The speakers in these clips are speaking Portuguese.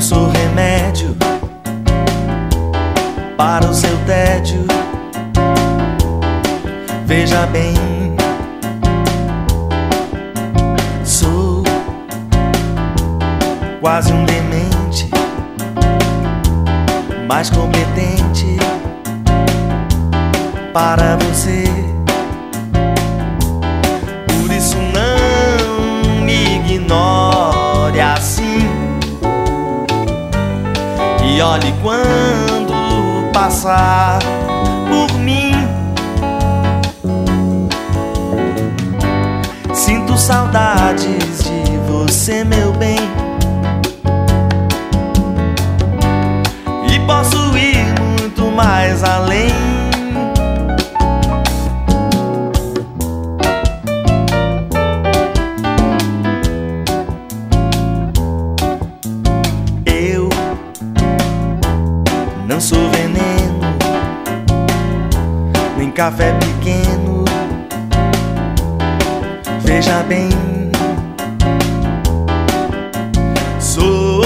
Sou remédio para o seu tédio. Veja bem, sou quase um demente, mais competente para você. Olhe quando passar por mim. Sinto saudades de você, meu bem. E posso ir muito mais além. Café pequeno. Veja bem, sou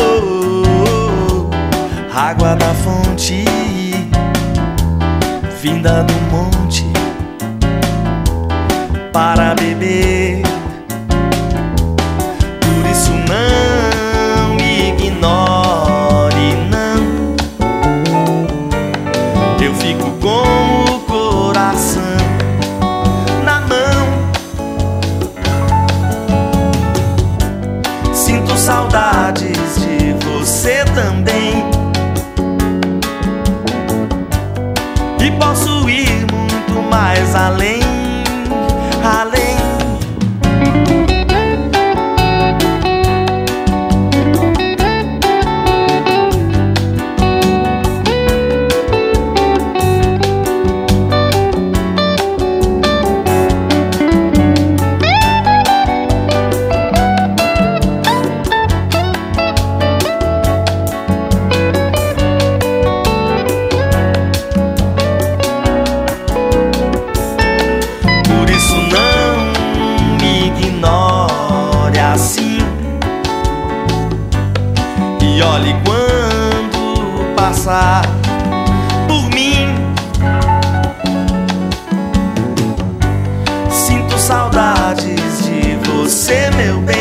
água da fonte, vinda do monte para saudades de você também. E posso ir muito mais além. olhe quando passar por mim. Sinto saudades de você, meu bem.